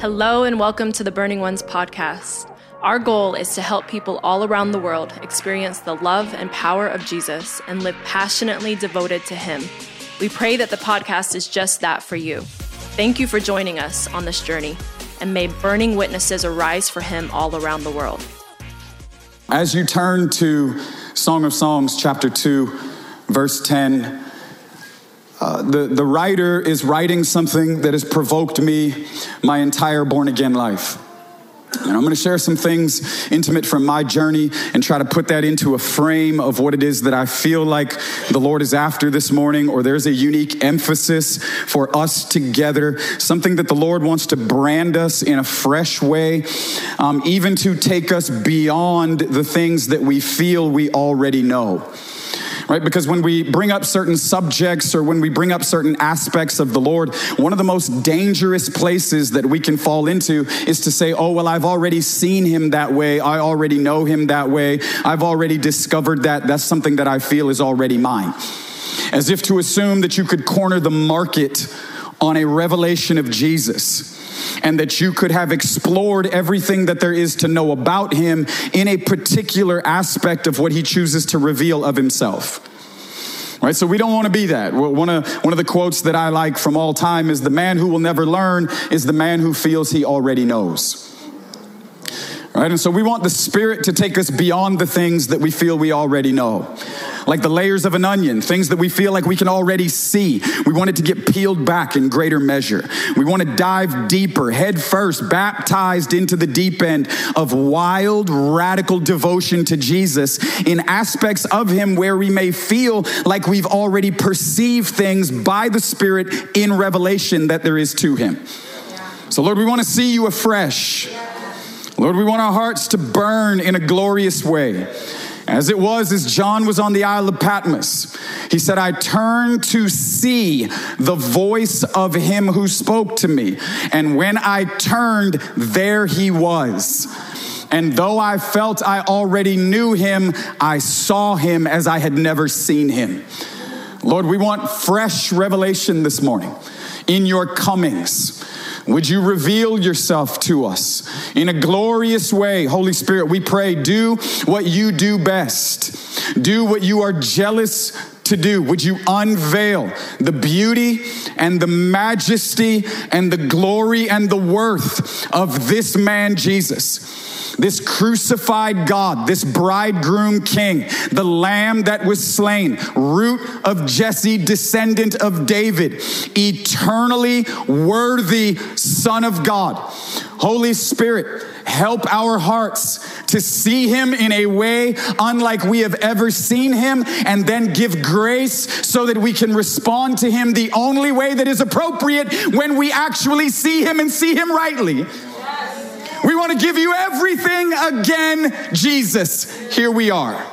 Hello, and welcome to the Burning Ones podcast. Our goal is to help people all around the world experience the love and power of Jesus and live passionately devoted to Him. We pray that the podcast is just that for you. Thank you for joining us on this journey, and may burning witnesses arise for Him all around the world. As you turn to Song of Songs, chapter 2, verse 10, uh, the, the writer is writing something that has provoked me my entire born again life. And I'm going to share some things intimate from my journey and try to put that into a frame of what it is that I feel like the Lord is after this morning, or there's a unique emphasis for us together, something that the Lord wants to brand us in a fresh way, um, even to take us beyond the things that we feel we already know right? Because when we bring up certain subjects or when we bring up certain aspects of the Lord, one of the most dangerous places that we can fall into is to say, oh, well, I've already seen him that way. I already know him that way. I've already discovered that. That's something that I feel is already mine. As if to assume that you could corner the market on a revelation of Jesus and that you could have explored everything that there is to know about him in a particular aspect of what he chooses to reveal of himself. Right, so we don't want to be that. One of, one of the quotes that I like from all time is the man who will never learn is the man who feels he already knows. Right, and so we want the Spirit to take us beyond the things that we feel we already know like the layers of an onion, things that we feel like we can already see. We want it to get peeled back in greater measure. We want to dive deeper, head first, baptized into the deep end of wild, radical devotion to Jesus in aspects of Him where we may feel like we've already perceived things by the Spirit in revelation that there is to Him. So, Lord, we want to see you afresh. Lord, we want our hearts to burn in a glorious way. As it was as John was on the Isle of Patmos, he said, I turned to see the voice of him who spoke to me. And when I turned, there he was. And though I felt I already knew him, I saw him as I had never seen him. Lord, we want fresh revelation this morning in your comings. Would you reveal yourself to us in a glorious way? Holy Spirit, we pray, do what you do best. Do what you are jealous to do. Would you unveil the beauty and the majesty and the glory and the worth of this man, Jesus? this crucified God, this bridegroom king, the lamb that was slain, root of Jesse, descendant of David, eternally worthy Son of God. Holy Spirit, help our hearts to see him in a way unlike we have ever seen him, and then give grace so that we can respond to him the only way that is appropriate when we actually see him and see him rightly. We want to give you everything again, Jesus. Here we are.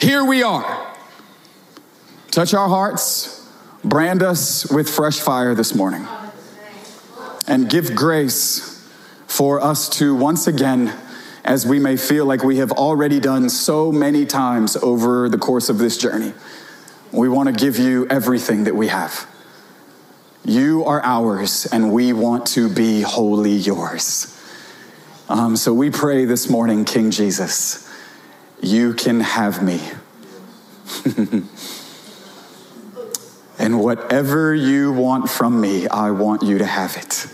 Here we are. Touch our hearts, brand us with fresh fire this morning, and give grace for us to once again, as we may feel like we have already done so many times over the course of this journey, we want to give you everything that we have. You are ours, and we want to be wholly yours. Um, so we pray this morning, King Jesus, you can have me. and whatever you want from me, I want you to have it.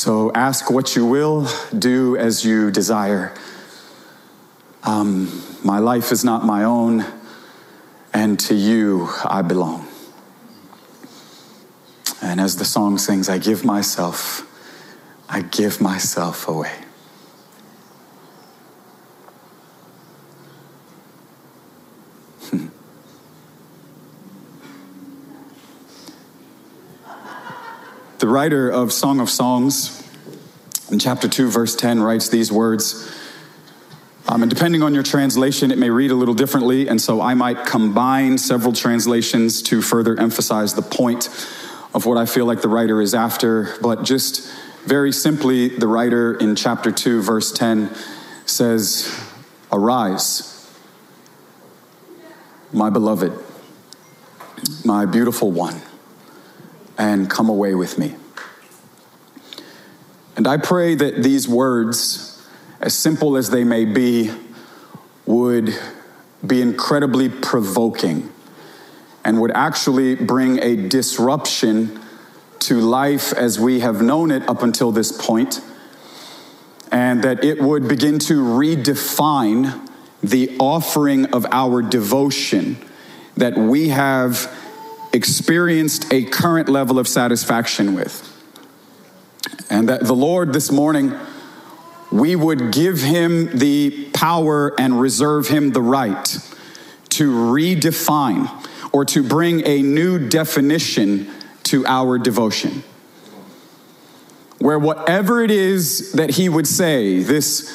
So ask what you will, do as you desire. Um, my life is not my own, and to you I belong. And as the song sings, I give myself, I give myself away. the writer of Song of Songs in chapter 2, verse 10 writes these words. Um, and depending on your translation, it may read a little differently, and so I might combine several translations to further emphasize the point of what I feel like the writer is after, but just very simply, the writer in chapter 2, verse 10 says, Arise, my beloved, my beautiful one, and come away with me. And I pray that these words, as simple as they may be, would be incredibly provoking and would actually bring a disruption to life as we have known it up until this point, and that it would begin to redefine the offering of our devotion that we have experienced a current level of satisfaction with. And that the Lord this morning, we would give him the power and reserve him the right to redefine or to bring a new definition to our devotion. Where whatever it is that he would say, this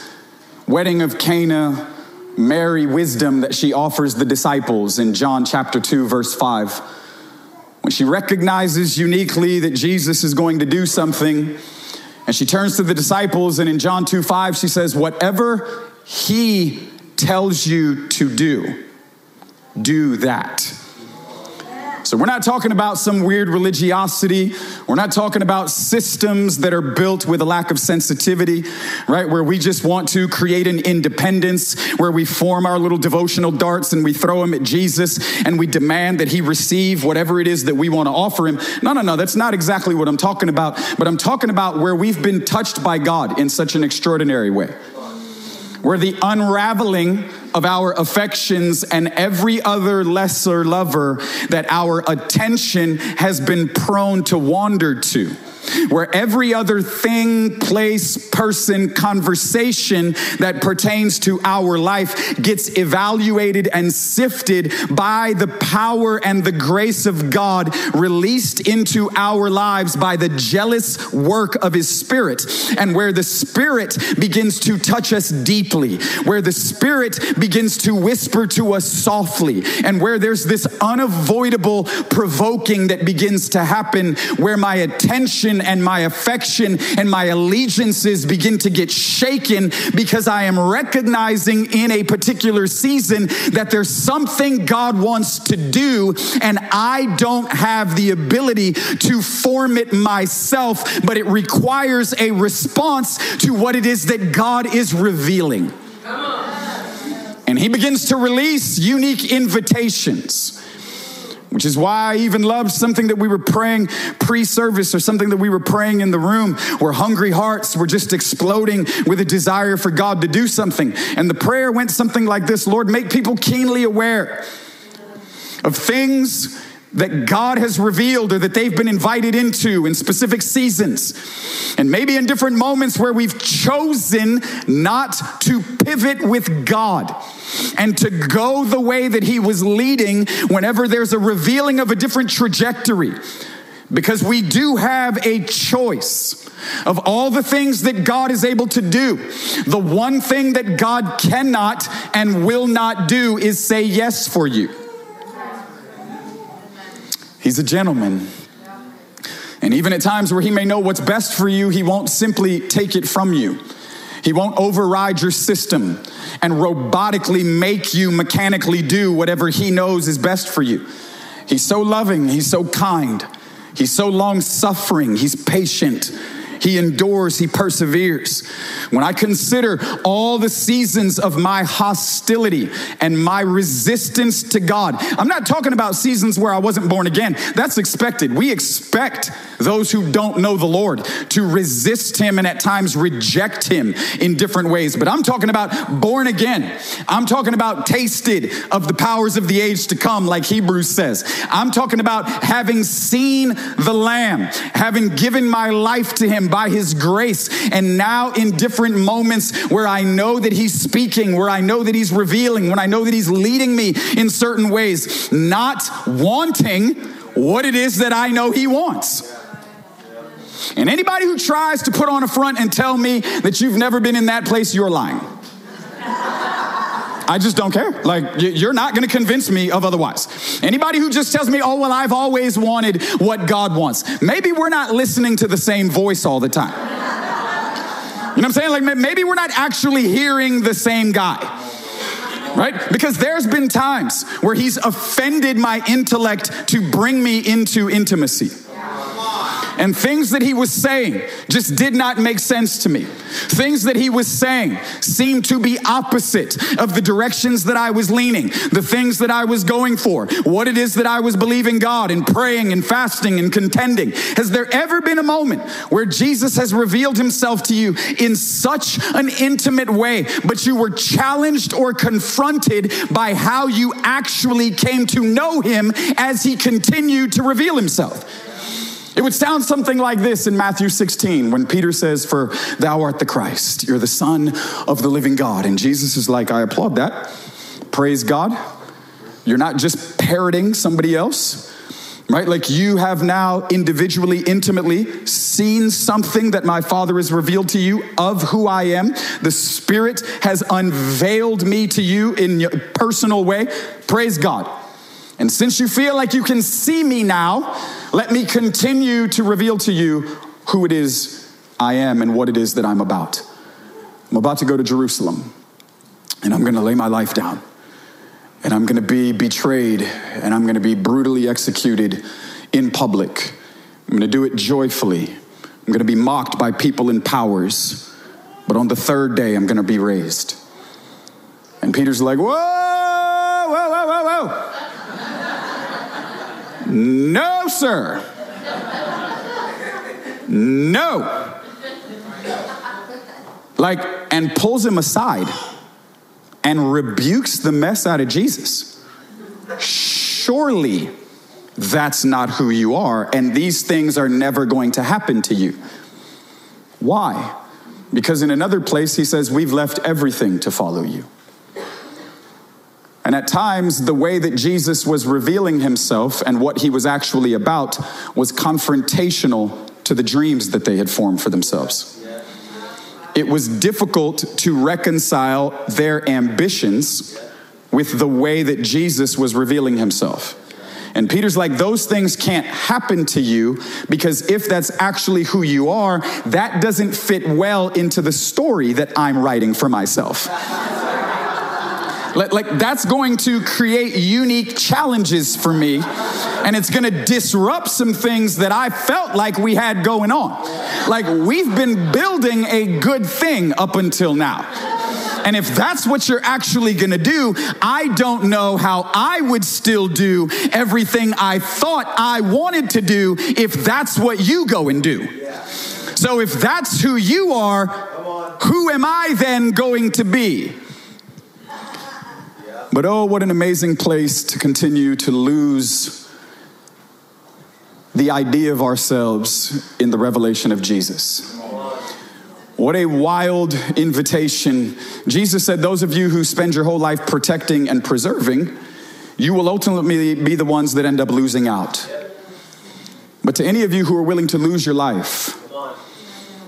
wedding of Cana, Mary wisdom that she offers the disciples in John chapter 2, verse 5, when she recognizes uniquely that Jesus is going to do something, and she turns to the disciples, and in John 2 5, she says, Whatever he tells you to do, do that. So we're not talking about some weird religiosity. We're not talking about systems that are built with a lack of sensitivity, right? Where we just want to create an independence, where we form our little devotional darts and we throw them at Jesus and we demand that he receive whatever it is that we want to offer him. No, no, no, that's not exactly what I'm talking about. But I'm talking about where we've been touched by God in such an extraordinary way. Where the unraveling of our affections and every other lesser lover that our attention has been prone to wander to where every other thing, place, person, conversation that pertains to our life gets evaluated and sifted by the power and the grace of God released into our lives by the jealous work of His Spirit, and where the Spirit begins to touch us deeply, where the Spirit begins to whisper to us softly, and where there's this unavoidable provoking that begins to happen, where my attention and my affection and my allegiances begin to get shaken because I am recognizing in a particular season that there's something God wants to do and I don't have the ability to form it myself, but it requires a response to what it is that God is revealing. And he begins to release unique invitations which is why I even loved something that we were praying pre service or something that we were praying in the room where hungry hearts were just exploding with a desire for God to do something. And the prayer went something like this Lord, make people keenly aware of things that God has revealed or that they've been invited into in specific seasons. And maybe in different moments where we've chosen not to pivot with God and to go the way that He was leading whenever there's a revealing of a different trajectory. Because we do have a choice of all the things that God is able to do. The one thing that God cannot and will not do is say yes for you. He's a gentleman. And even at times where he may know what's best for you, he won't simply take it from you. He won't override your system and robotically make you mechanically do whatever he knows is best for you. He's so loving, he's so kind, he's so long suffering, he's patient. He endures, he perseveres. When I consider all the seasons of my hostility and my resistance to God, I'm not talking about seasons where I wasn't born again. That's expected. We expect those who don't know the Lord to resist him and at times reject him in different ways. But I'm talking about born again. I'm talking about tasted of the powers of the age to come, like Hebrews says. I'm talking about having seen the Lamb, having given my life to him by his grace. And now, in different moments where I know that he's speaking, where I know that he's revealing, when I know that he's leading me in certain ways, not wanting what it is that I know he wants. And anybody who tries to put on a front and tell me that you've never been in that place, you're lying. I just don't care. Like, you're not going to convince me of otherwise. Anybody who just tells me, oh, well, I've always wanted what God wants, maybe we're not listening to the same voice all the time. You know what I'm saying? Like, maybe we're not actually hearing the same guy right? Because there's been times where he's offended my intellect to bring me into intimacy. And things that he was saying just did not make sense to me. Things that he was saying seemed to be opposite of the directions that I was leaning, the things that I was going for, what it is that I was believing God and praying and fasting and contending. Has there ever been a moment where Jesus has revealed himself to you in such an intimate way, but you were challenged or confronted by how you actually came to know him as he continued to reveal himself? It would sound something like this in Matthew 16 when Peter says, For thou art the Christ, you're the Son of the living God. And Jesus is like, I applaud that. Praise God. You're not just parroting somebody else, right? Like you have now individually, intimately seen something that my Father has revealed to you of who I am. The Spirit has unveiled me to you in a personal way. Praise God. And since you feel like you can see me now, let me continue to reveal to you who it is I am and what it is that I'm about. I'm about to go to Jerusalem, and I'm going to lay my life down, and I'm going to be betrayed, and I'm going to be brutally executed in public. I'm going to do it joyfully. I'm going to be mocked by people in powers, but on the third day, I'm going to be raised. And Peter's like, whoa, whoa, whoa, whoa. No, sir. No. Like, and pulls him aside and rebukes the mess out of Jesus. Surely that's not who you are, and these things are never going to happen to you. Why? Because in another place, he says, We've left everything to follow you. And at times, the way that Jesus was revealing himself and what he was actually about was confrontational to the dreams that they had formed for themselves. It was difficult to reconcile their ambitions with the way that Jesus was revealing himself. And Peter's like, those things can't happen to you because if that's actually who you are, that doesn't fit well into the story that I'm writing for myself. Like, that's going to create unique challenges for me. And it's going to disrupt some things that I felt like we had going on. Like we've been building a good thing up until now. And if that's what you're actually gonna do, I don't know how I would still do everything I thought I wanted to do if that's what you go and do. So if that's who you are, who am I then going to be? But oh, what an amazing place to continue to lose the idea of ourselves in the revelation of Jesus. What a wild invitation. Jesus said, Those of you who spend your whole life protecting and preserving, you will ultimately be the ones that end up losing out. But to any of you who are willing to lose your life,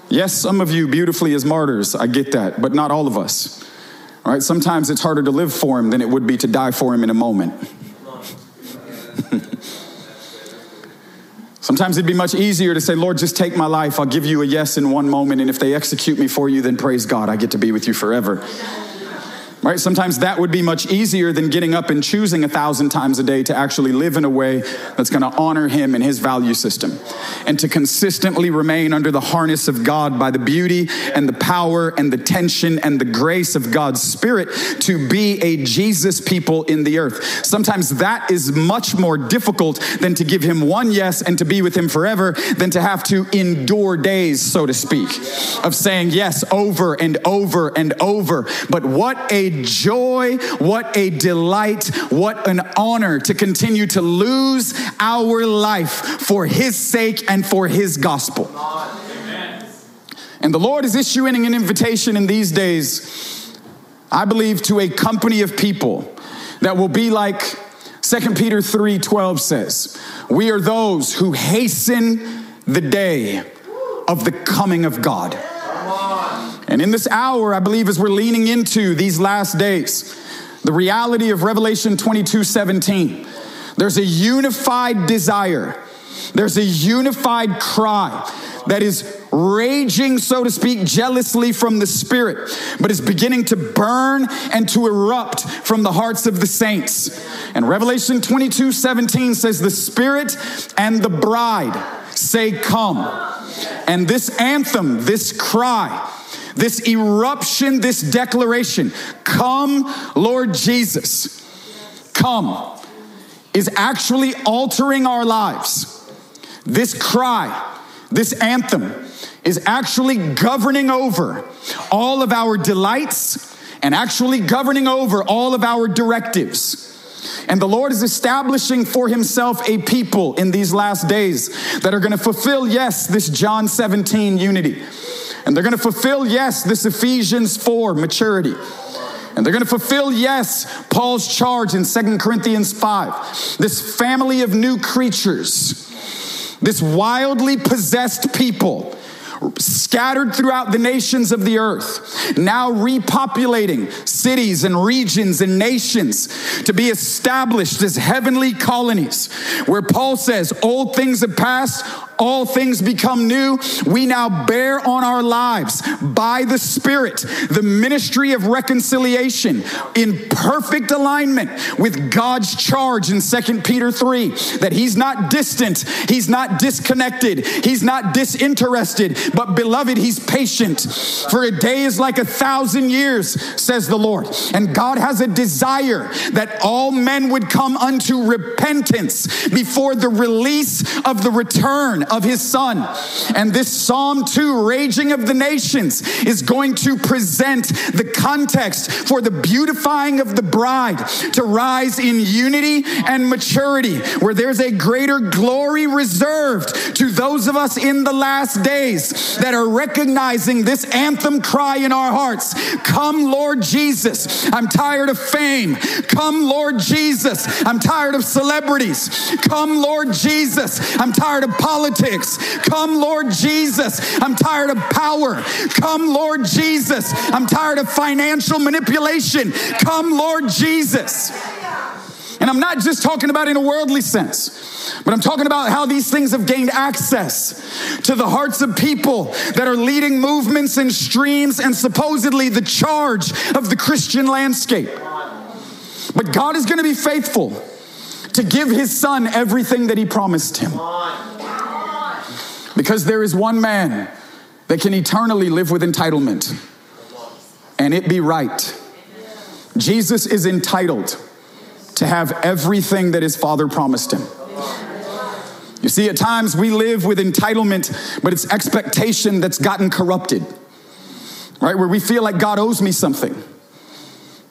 yes, some of you beautifully as martyrs, I get that, but not all of us. All right, sometimes it's harder to live for him than it would be to die for him in a moment. Sometimes it'd be much easier to say, Lord, just take my life. I'll give you a yes in one moment. And if they execute me for you, then praise God, I get to be with you forever. Right? Sometimes that would be much easier than getting up and choosing a thousand times a day to actually live in a way that's going to honor him and his value system. And to consistently remain under the harness of God by the beauty and the power and the tension and the grace of God's Spirit to be a Jesus people in the earth. Sometimes that is much more difficult than to give him one yes and to be with him forever than to have to endure days, so to speak, of saying yes over and over and over. But what a joy, what a delight, what an honor to continue to lose our life for His sake and for His gospel. And the Lord is issuing an invitation in these days, I believe, to a company of people that will be like 2 Peter 3 12 says, We are those who hasten the day of the coming of God. And in this hour, I believe, as we're leaning into these last days, the reality of Revelation 22 17, there's a unified desire, there's a unified cry that is raging, so to speak, jealously from the Spirit, but is beginning to burn and to erupt from the hearts of the saints. And Revelation 22 17 says, The Spirit and the bride say, Come. And this anthem, this cry, this eruption, this declaration, Come, Lord Jesus, come, is actually altering our lives. This cry, this anthem, is actually governing over all of our delights and actually governing over all of our directives. And the Lord is establishing for himself a people in these last days that are going to fulfill, yes, this John 17 unity. And they're going to fulfill, yes, this Ephesians 4 maturity. And they're going to fulfill, yes, Paul's charge in Second Corinthians 5. This family of new creatures, this wildly possessed people scattered throughout the nations of the earth, now repopulating cities and regions and nations to be established as heavenly colonies, where Paul says, Old things have passed, all things become new. We now bear on our lives by the Spirit the ministry of reconciliation in perfect alignment with God's charge in 2 Peter 3 that He's not distant, He's not disconnected, He's not disinterested, but beloved, He's patient. For a day is like a thousand years, says the Lord. And God has a desire that all men would come unto repentance before the release of the return of his son. And this Psalm 2, Raging of the Nations, is going to present the context for the beautifying of the bride to rise in unity and maturity, where there's a greater glory reserved to those of us in the last days that are recognizing this anthem cry in our hearts Come, Lord Jesus. I'm tired of fame. Come, Lord Jesus. I'm tired of celebrities. Come, Lord Jesus. I'm tired of politics politics. Come, Lord Jesus. I'm tired of power. Come, Lord Jesus. I'm tired of financial manipulation. Come, Lord Jesus. And I'm not just talking about in a worldly sense, but I'm talking about how these things have gained access to the hearts of people that are leading movements and streams and supposedly the charge of the Christian landscape. But God is going to be faithful to give his son everything that he promised him. Because there is one man that can eternally live with entitlement, and it be right. Jesus is entitled to have everything that his father promised him. You see, at times we live with entitlement, but it's expectation that's gotten corrupted, right? Where we feel like God owes me something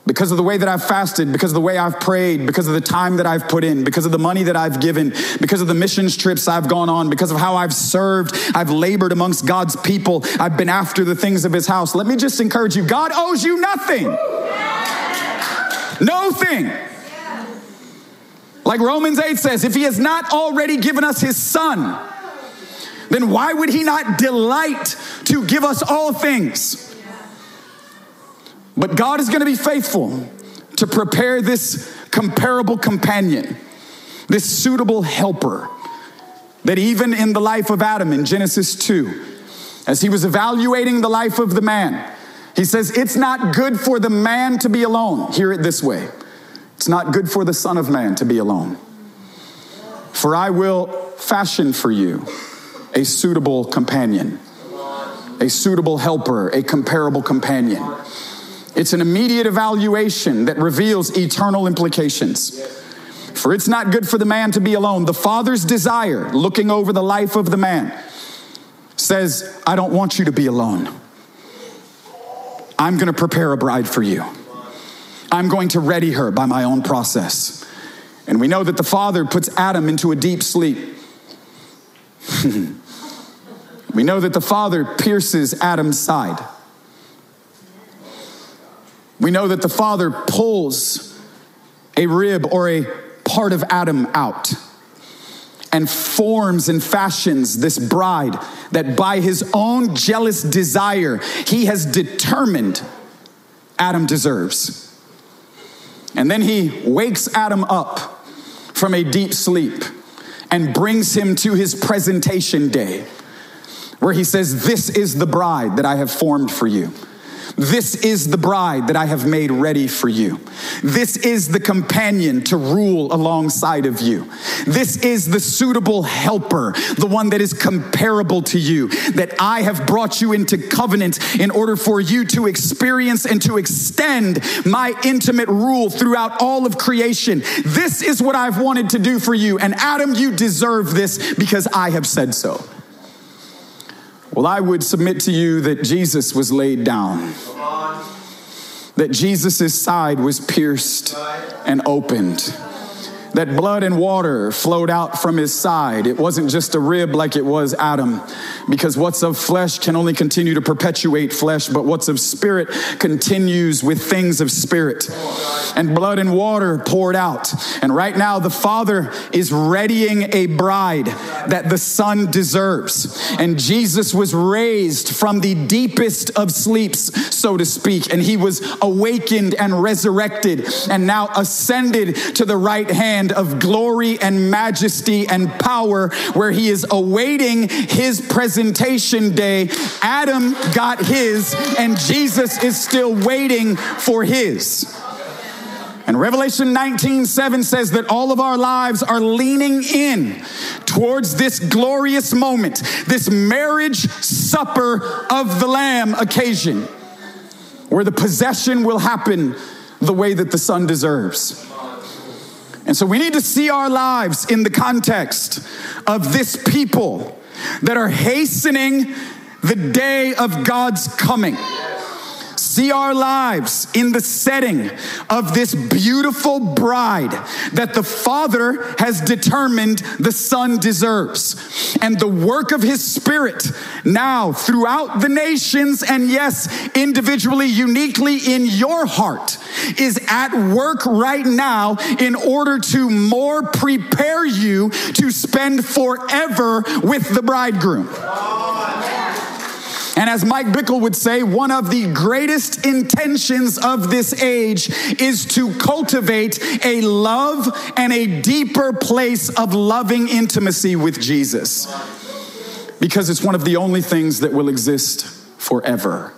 because of the way that I've fasted, because of the way I've prayed, because of the time that I've put in, because of the money that I've given, because of the missions trips I've gone on, because of how I've served, I've labored amongst God's people, I've been after the things of his house. Let me just encourage you God owes you nothing. No thing. Like Romans 8 says, if he has not already given us his son, then why would he not delight to give us all things? But God is going to be faithful to prepare this comparable companion, this suitable helper, that even in the life of Adam in Genesis 2, as he was evaluating the life of the man, he says, It's not good for the man to be alone. Hear it this way It's not good for the Son of Man to be alone. For I will fashion for you a suitable companion, a suitable helper, a comparable companion. It's an immediate evaluation that reveals eternal implications. For it's not good for the man to be alone. The father's desire, looking over the life of the man, says, I don't want you to be alone. I'm going to prepare a bride for you. I'm going to ready her by my own process. And we know that the father puts Adam into a deep sleep. we know that the father pierces Adam's side. We know that the Father pulls a rib or a part of Adam out and forms and fashions this bride that by his own jealous desire he has determined Adam deserves. And then he wakes Adam up from a deep sleep and brings him to his presentation day, where he says, This is the bride that I have formed for you. This is the bride that I have made ready for you. This is the companion to rule alongside of you. This is the suitable helper, the one that is comparable to you, that I have brought you into covenant in order for you to experience and to extend my intimate rule throughout all of creation. This is what I've wanted to do for you. And Adam, you deserve this because I have said so. Well, I would submit to you that Jesus was laid down, that Jesus' side was pierced and opened that blood and water flowed out from his side. It wasn't just a rib like it was Adam, because what's of flesh can only continue to perpetuate flesh, but what's of spirit continues with things of spirit. And blood and water poured out. And right now, the Father is readying a bride that the Son deserves. And Jesus was raised from the deepest of sleeps, so to speak, and he was awakened and resurrected and now ascended to the right hand land of glory and majesty and power where he is awaiting his presentation day. Adam got his, and Jesus is still waiting for his. And Revelation 19 7 says that all of our lives are leaning in towards this glorious moment, this marriage supper of the Lamb occasion, where the possession will happen the way that the Son deserves. And so we need to see our lives in the context of this people that are hastening the day of God's coming see our lives in the setting of this beautiful bride that the Father has determined the Son deserves. And the work of His Spirit now throughout the nations, and yes, individually, uniquely in your heart, is at work right now in order to more prepare you to spend forever with the bridegroom. And as Mike Bickle would say, one of the greatest intentions of this age is to cultivate a love and a deeper place of loving intimacy with Jesus. Because it's one of the only things that will exist forever.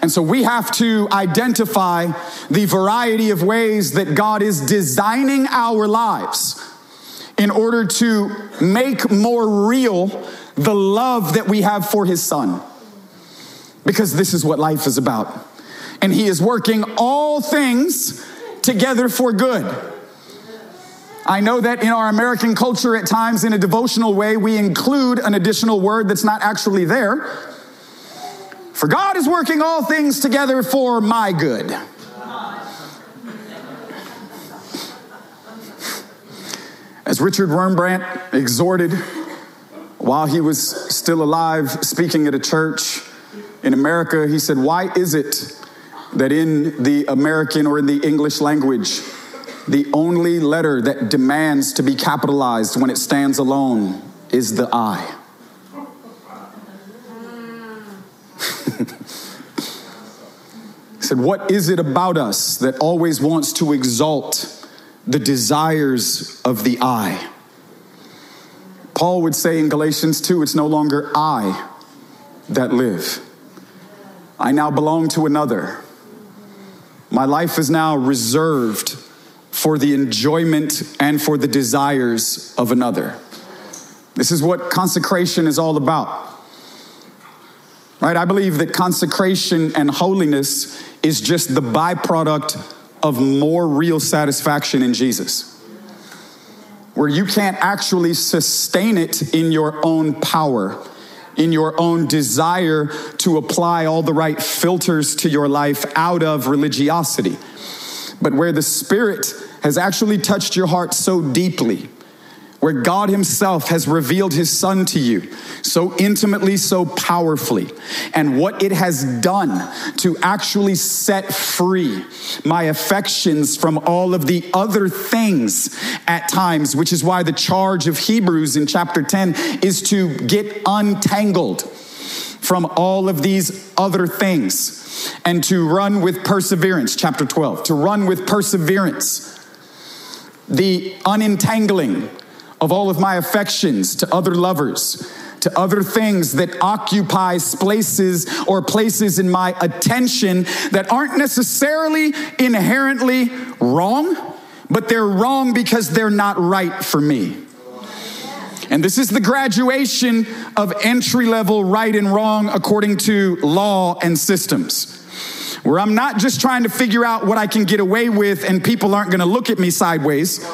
And so we have to identify the variety of ways that God is designing our lives in order to make more real the love that we have for his son. Because this is what life is about. And he is working all things together for good. I know that in our American culture, at times in a devotional way, we include an additional word that's not actually there. For God is working all things together for my good. As Richard Wurmbrand exhorted while he was still alive, speaking at a church in America, he said, Why is it that in the American or in the English language, the only letter that demands to be capitalized when it stands alone is the I? he said, What is it about us that always wants to exalt the desires of the I? Paul would say in Galatians 2 it's no longer I that live. I now belong to another. My life is now reserved for the enjoyment and for the desires of another. This is what consecration is all about. Right? I believe that consecration and holiness is just the byproduct of more real satisfaction in Jesus where you can't actually sustain it in your own power, in your own desire to apply all the right filters to your life out of religiosity, but where the Spirit has actually touched your heart so deeply where God Himself has revealed His Son to you so intimately, so powerfully, and what it has done to actually set free my affections from all of the other things at times, which is why the charge of Hebrews in chapter 10 is to get untangled from all of these other things and to run with perseverance, chapter 12, to run with perseverance. The unentangling of all of my affections to other lovers, to other things that occupies places or places in my attention that aren't necessarily inherently wrong, but they're wrong because they're not right for me. And this is the graduation of entry level right and wrong according to law and systems. Where I'm not just trying to figure out what I can get away with and people aren't gonna look at me sideways,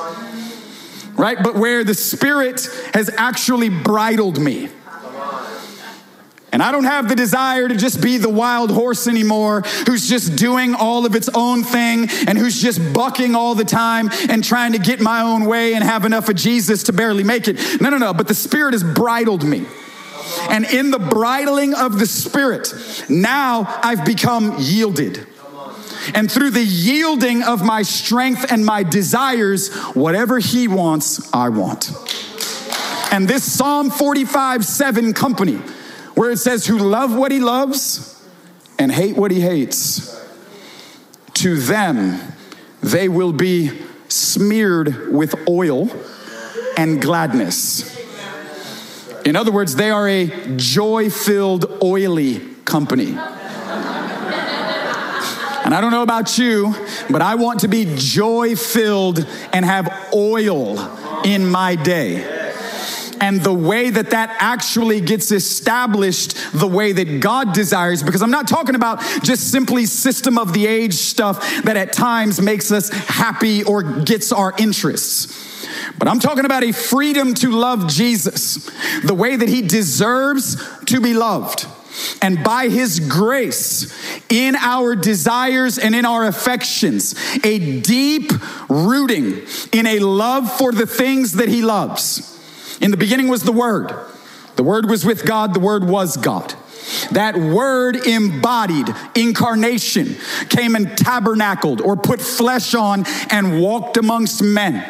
right? But where the Spirit has actually bridled me. And I don't have the desire to just be the wild horse anymore who's just doing all of its own thing and who's just bucking all the time and trying to get my own way and have enough of Jesus to barely make it. No, no, no. But the Spirit has bridled me. And in the bridling of the Spirit, now I've become yielded. And through the yielding of my strength and my desires, whatever He wants, I want. And this Psalm 45 7 company, where it says, Who love what he loves and hate what he hates, to them they will be smeared with oil and gladness. In other words, they are a joy filled, oily company. And I don't know about you, but I want to be joy filled and have oil in my day and the way that that actually gets established the way that God desires, because I'm not talking about just simply system of the age stuff that at times makes us happy or gets our interests. But I'm talking about a freedom to love Jesus the way that he deserves to be loved. And by his grace, in our desires and in our affections, a deep rooting in a love for the things that he loves. In the beginning was the Word. The Word was with God, the Word was God. That word embodied incarnation came and tabernacled or put flesh on and walked amongst men.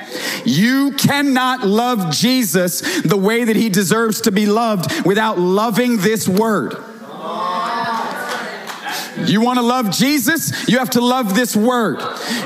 You cannot love Jesus the way that he deserves to be loved without loving this word on. You want to love Jesus? You have to love this word.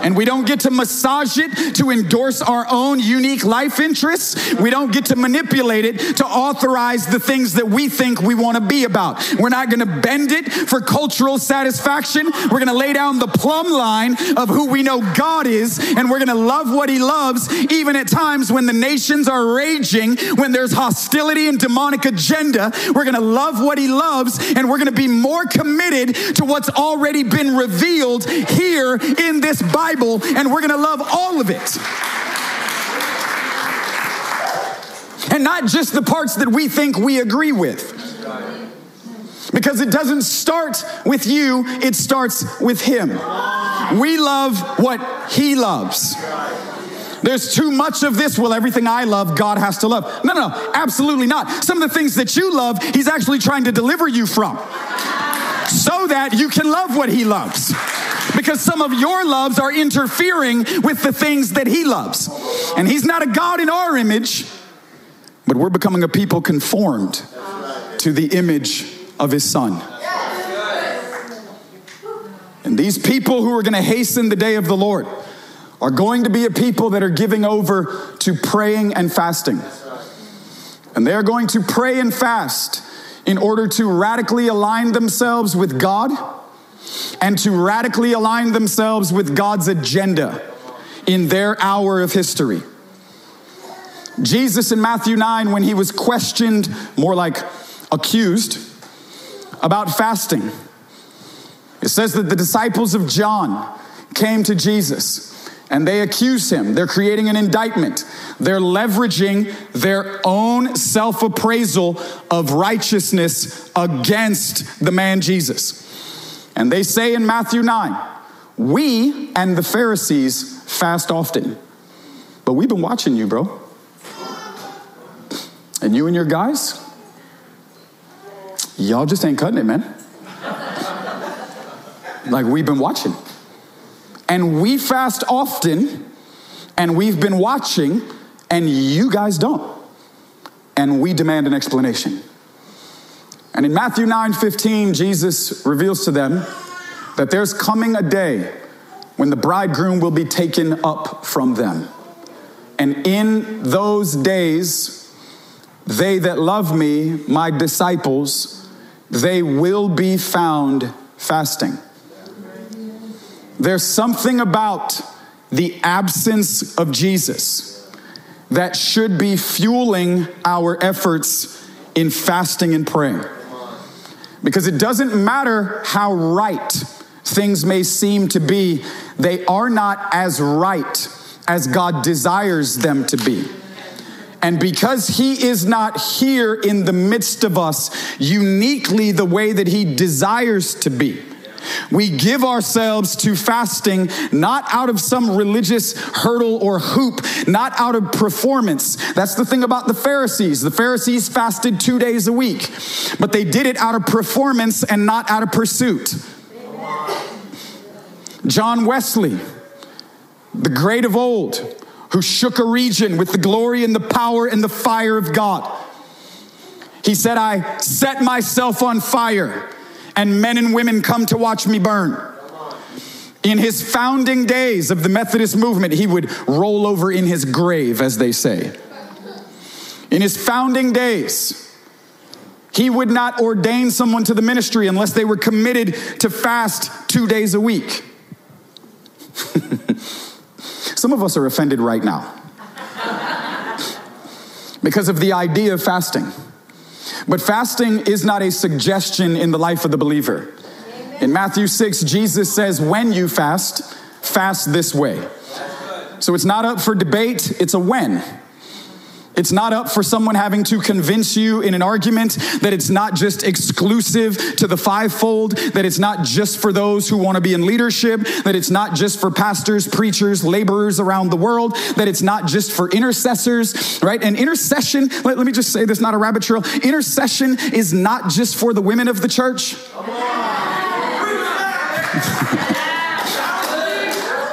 And we don't get to massage it to endorse our own unique life interests. We don't get to manipulate it to authorize the things that we think we want to be about. We're not going to bend it for cultural satisfaction. We're going to lay down the plumb line of who we know God is, and we're going to love what He loves, even at times when the nations are raging, when there's hostility and demonic agenda. We're going to love what He loves, and we're going to be more committed to what's what's already been revealed here in this Bible, and we're gonna love all of it. And not just the parts that we think we agree with. Because it doesn't start with you, it starts with Him. We love what He loves. There's too much of this. Well, everything I love, God has to love. No, no, no, absolutely not. Some of the things that you love, He's actually trying to deliver you from so that you can love what he loves. Because some of your loves are interfering with the things that he loves. And he's not a God in our image, but we're becoming a people conformed to the image of his son. And these people who are going to hasten the day of the Lord are going to be a people that are giving over to praying and fasting. And they're going to pray and fast in order to radically align themselves with God and to radically align themselves with God's agenda in their hour of history. Jesus in Matthew 9, when he was questioned, more like accused, about fasting, it says that the disciples of John came to Jesus and they accuse him. They're creating an indictment. They're leveraging their own self appraisal of righteousness against the man Jesus. And they say in Matthew 9, we and the Pharisees fast often, but we've been watching you, bro. And you and your guys, y'all just ain't cutting it, man. Like we've been watching. And we fast often, and we've been watching, and you guys don't. And we demand an explanation. And in Matthew 9 15, Jesus reveals to them that there's coming a day when the bridegroom will be taken up from them. And in those days, they that love me, my disciples, they will be found fasting. There's something about the absence of Jesus that should be fueling our efforts in fasting and praying. Because it doesn't matter how right things may seem to be, they are not as right as God desires them to be. And because he is not here in the midst of us uniquely the way that he desires to be, we give ourselves to fasting not out of some religious hurdle or hoop, not out of performance. That's the thing about the Pharisees. The Pharisees fasted two days a week, but they did it out of performance and not out of pursuit. John Wesley, the great of old, who shook a region with the glory and the power and the fire of God. He said, I set myself on fire and men and women come to watch me burn. In his founding days of the Methodist movement, he would roll over in his grave, as they say. In his founding days, he would not ordain someone to the ministry unless they were committed to fast two days a week. Some of us are offended right now because of the idea of fasting. But fasting is not a suggestion in the life of the believer. In Matthew 6, Jesus says, when you fast, fast this way. So it's not up for debate, it's a when. It's not up for someone having to convince you in an argument that it's not just exclusive to the fivefold, that it's not just for those who want to be in leadership, that it's not just for pastors, preachers, laborers around the world, that it's not just for intercessors, right? And intercession, let, let me just say this, not a rabbit trail. Intercession is not just for the women of the church.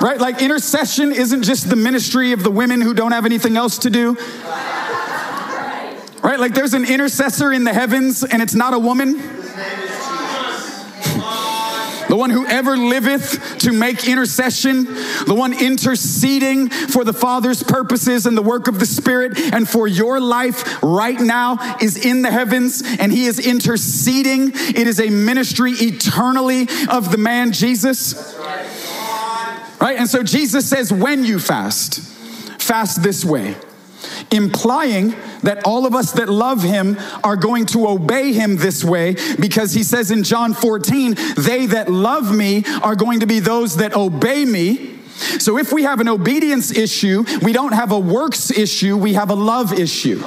right? Like intercession isn't just the ministry of the women who don't have anything else to do. Right? Like there's an intercessor in the heavens and it's not a woman. The one who ever liveth to make intercession, the one interceding for the Father's purposes and the work of the Spirit and for your life right now is in the heavens and he is interceding. It is a ministry eternally of the man Jesus. Right? And so Jesus says, when you fast, fast this way implying that all of us that love him are going to obey him this way because he says in John 14, they that love me are going to be those that obey me. So if we have an obedience issue, we don't have a works issue, we have a love issue.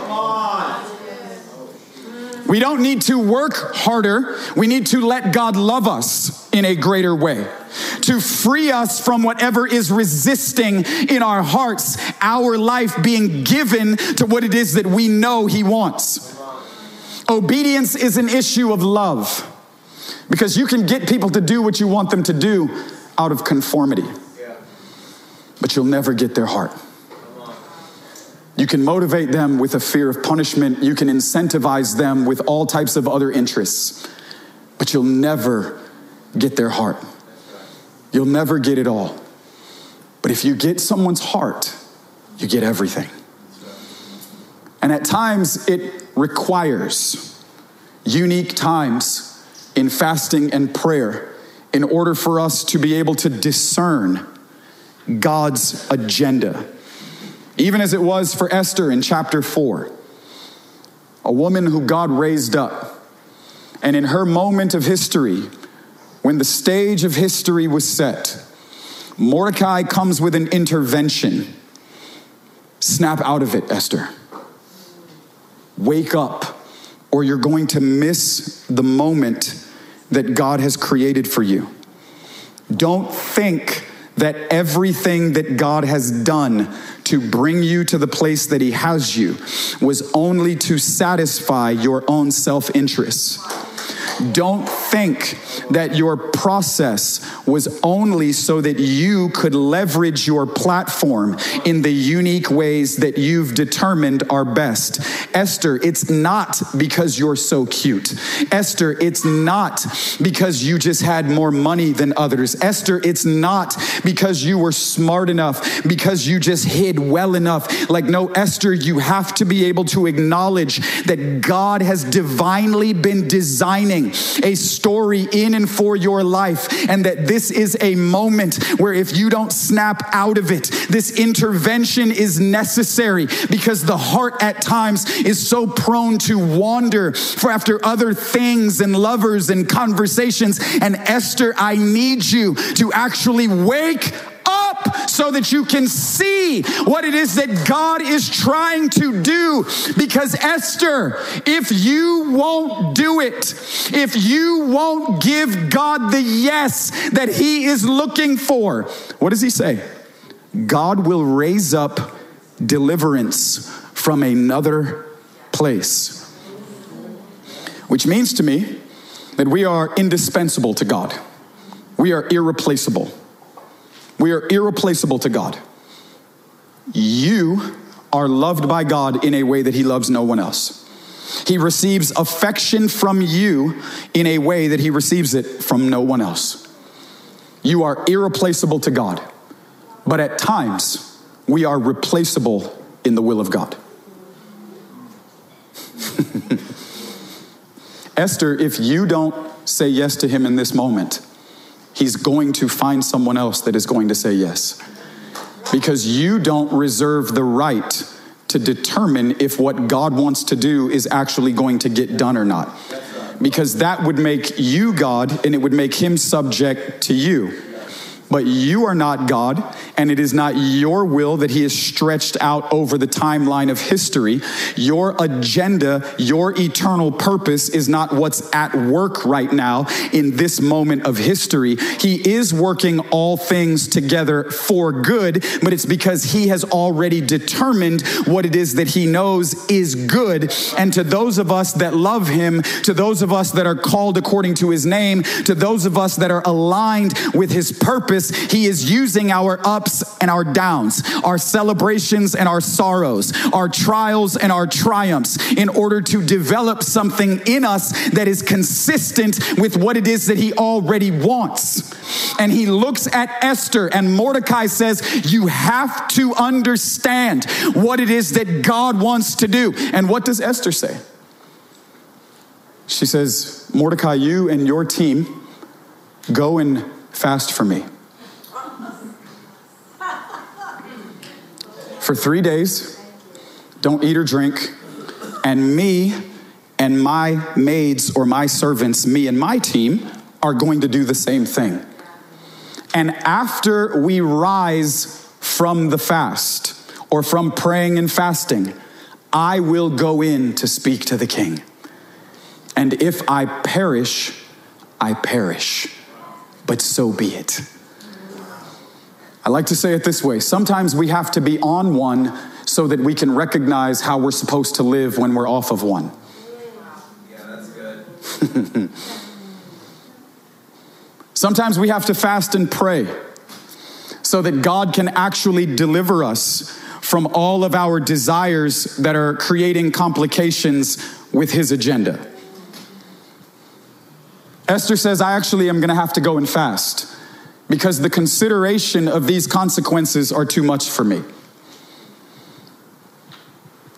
We don't need to work harder. We need to let God love us in a greater way, to free us from whatever is resisting in our hearts, our life being given to what it is that we know He wants. Obedience is an issue of love because you can get people to do what you want them to do out of conformity, but you'll never get their heart. You can motivate them with a fear of punishment. You can incentivize them with all types of other interests, but you'll never get their heart. You'll never get it all. But if you get someone's heart, you get everything. And at times, it requires unique times in fasting and prayer in order for us to be able to discern God's agenda even as it was for Esther in chapter 4, a woman who God raised up. And in her moment of history, when the stage of history was set, Mordecai comes with an intervention. Snap out of it, Esther. Wake up, or you're going to miss the moment that God has created for you. Don't think that everything that God has done to bring you to the place that He has you was only to satisfy your own self interest. Don't think that your process was only so that you could leverage your platform in the unique ways that you've determined are best. Esther, it's not because you're so cute. Esther, it's not because you just had more money than others. Esther, it's not because you were smart enough, because you just hid well enough. Like, no, Esther, you have to be able to acknowledge that God has divinely been designing a story in and for your life, and that this is a moment where if you don't snap out of it, this intervention is necessary because the heart at times is so prone to wander for after other things and lovers and conversations. And Esther, I need you to actually wake up so that you can see what it is that God is trying to do. Because, Esther, if you won't do it, if you won't give God the yes that He is looking for, what does He say? God will raise up deliverance from another place. Which means to me that we are indispensable to God. We are irreplaceable. We are irreplaceable to God. You are loved by God in a way that He loves no one else. He receives affection from you in a way that He receives it from no one else. You are irreplaceable to God, but at times we are replaceable in the will of God. Esther, if you don't say yes to him in this moment, he's going to find someone else that is going to say yes. Because you don't reserve the right to determine if what God wants to do is actually going to get done or not. Because that would make you God and it would make him subject to you. But you are not God, and it is not your will that He is stretched out over the timeline of history. Your agenda, your eternal purpose is not what's at work right now in this moment of history. He is working all things together for good, but it's because He has already determined what it is that He knows is good. And to those of us that love Him, to those of us that are called according to His name, to those of us that are aligned with His purpose, he is using our ups and our downs, our celebrations and our sorrows, our trials and our triumphs in order to develop something in us that is consistent with what it is that He already wants. And He looks at Esther, and Mordecai says, You have to understand what it is that God wants to do. And what does Esther say? She says, Mordecai, you and your team go and fast for me. For three days, don't eat or drink, and me and my maids or my servants, me and my team, are going to do the same thing. And after we rise from the fast or from praying and fasting, I will go in to speak to the king. And if I perish, I perish. But so be it. I like to say it this way sometimes we have to be on one so that we can recognize how we're supposed to live when we're off of one. Yeah, that's good. Sometimes we have to fast and pray so that God can actually deliver us from all of our desires that are creating complications with his agenda. Esther says, I actually am going to have to go and fast because the consideration of these consequences are too much for me.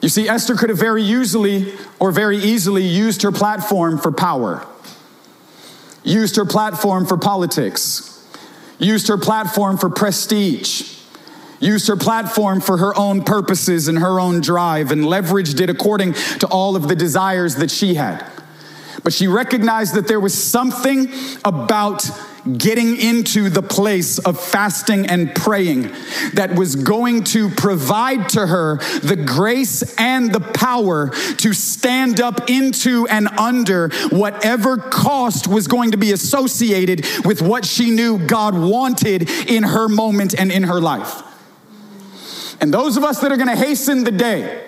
You see, Esther could have very easily or very easily used her platform for power, used her platform for politics, used her platform for prestige, used her platform for her own purposes and her own drive, and leveraged it according to all of the desires that she had. But she recognized that there was something about getting into the place of fasting and praying that was going to provide to her the grace and the power to stand up into and under whatever cost was going to be associated with what she knew God wanted in her moment and in her life. And those of us that are going to hasten the day,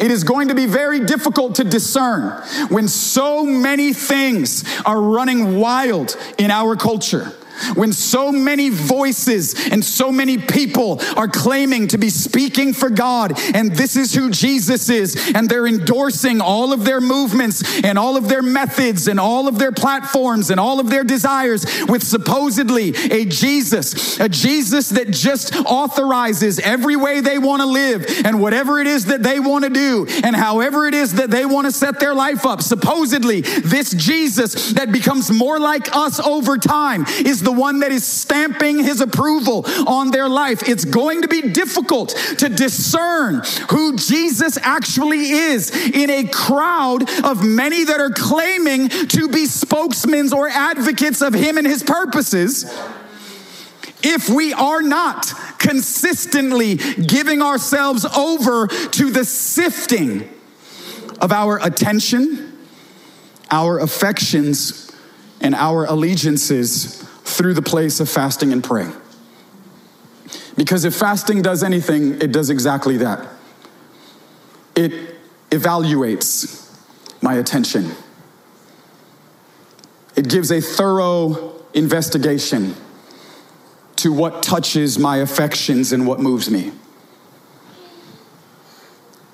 It is going to be very difficult to discern when so many things are running wild in our culture. When so many voices and so many people are claiming to be speaking for God, and this is who Jesus is, and they're endorsing all of their movements and all of their methods and all of their platforms and all of their desires with supposedly a Jesus, a Jesus that just authorizes every way they want to live and whatever it is that they want to do and however it is that they want to set their life up. Supposedly, this Jesus that becomes more like us over time is the one that is stamping his approval on their life. It's going to be difficult to discern who Jesus actually is in a crowd of many that are claiming to be spokesmen or advocates of him and his purposes if we are not consistently giving ourselves over to the sifting of our attention, our affections, and our allegiances through the place of fasting and praying. Because if fasting does anything, it does exactly that. It evaluates my attention, it gives a thorough investigation to what touches my affections and what moves me.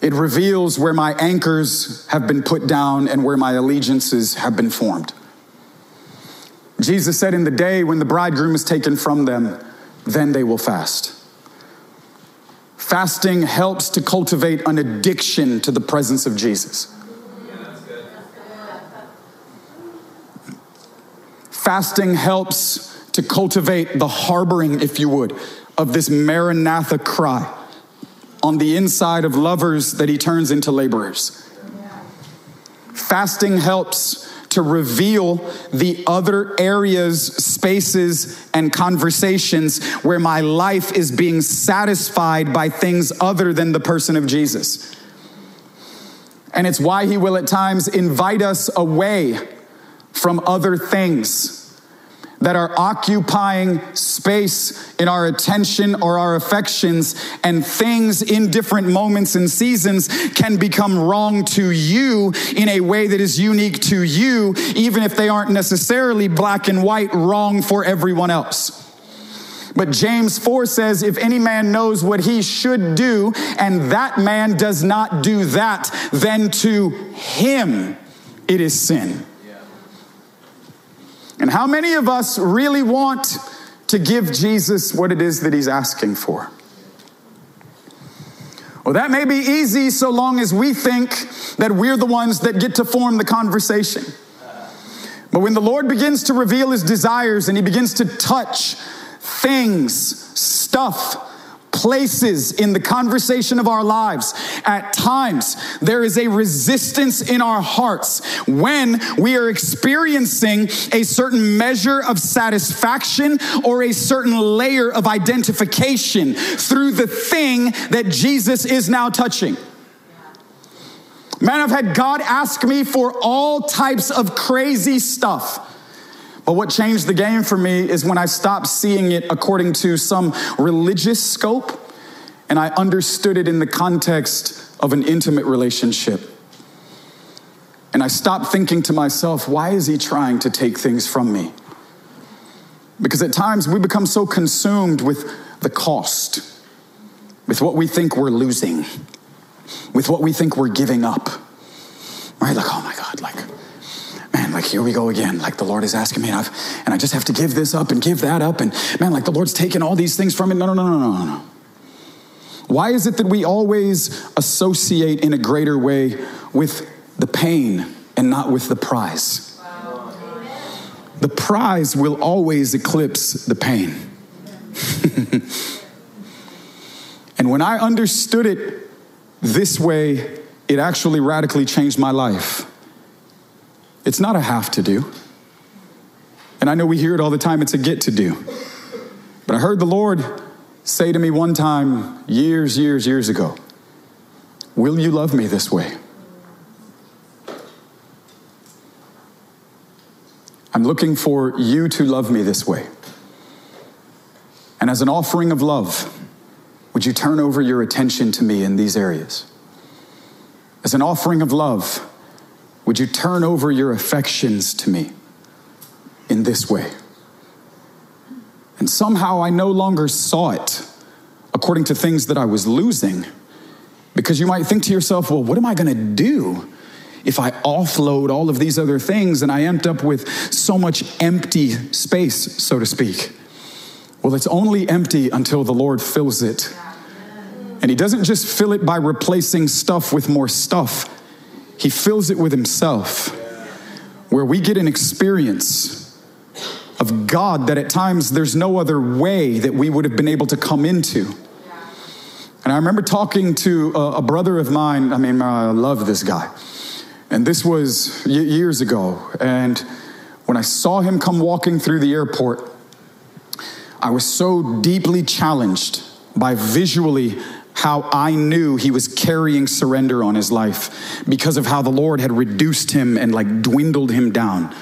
It reveals where my anchors have been put down and where my allegiances have been formed. Jesus said, In the day when the bridegroom is taken from them, then they will fast. Fasting helps to cultivate an addiction to the presence of Jesus. Fasting helps to cultivate the harboring, if you would, of this Maranatha cry on the inside of lovers that he turns into laborers. Fasting helps to reveal the other areas, spaces, and conversations where my life is being satisfied by things other than the person of Jesus. And it's why he will at times invite us away from other things that are occupying space in our attention or our affections, and things in different moments and seasons can become wrong to you in a way that is unique to you, even if they aren't necessarily black and white wrong for everyone else. But James 4 says, if any man knows what he should do, and that man does not do that, then to him it is sin. And how many of us really want to give Jesus what it is that he's asking for? Well, that may be easy so long as we think that we're the ones that get to form the conversation. But when the Lord begins to reveal his desires and he begins to touch things, stuff, places in the conversation of our lives, at times there is a resistance in our hearts when we are experiencing a certain measure of satisfaction or a certain layer of identification through the thing that Jesus is now touching. Man, I've had God ask me for all types of crazy stuff. But what changed the game for me is when I stopped seeing it according to some religious scope and I understood it in the context of an intimate relationship. And I stopped thinking to myself, why is he trying to take things from me? Because at times we become so consumed with the cost, with what we think we're losing, with what we think we're giving up. Right? Like, oh my God, like, man, like here we go again. Like the Lord is asking me, and, I've, and I just have to give this up and give that up. And man, like the Lord's taking all these things from me. No, no, no, no, no, no. Why is it that we always associate in a greater way with the pain and not with the prize? The prize will always eclipse the pain. and when I understood it this way, it actually radically changed my life. It's not a have to do. And I know we hear it all the time, it's a get to do. But I heard the Lord say to me one time, years, years, years ago, Will you love me this way? I'm looking for you to love me this way. And as an offering of love, would you turn over your attention to me in these areas? as an offering of love, would you turn over your affections to me in this way? And somehow I no longer saw it according to things that I was losing. Because you might think to yourself, well, what am I gonna do if I offload all of these other things and I end up with so much empty space, so to speak? Well, it's only empty until the Lord fills it. And He doesn't just fill it by replacing stuff with more stuff, He fills it with Himself, where we get an experience of God that at times there's no other way that we would have been able to come into. And I remember talking to a, a brother of mine. I mean, I love this guy. And this was years ago. And when I saw him come walking through the airport, I was so deeply challenged by visually how I knew he was carrying surrender on his life because of how the Lord had reduced him and like dwindled him down.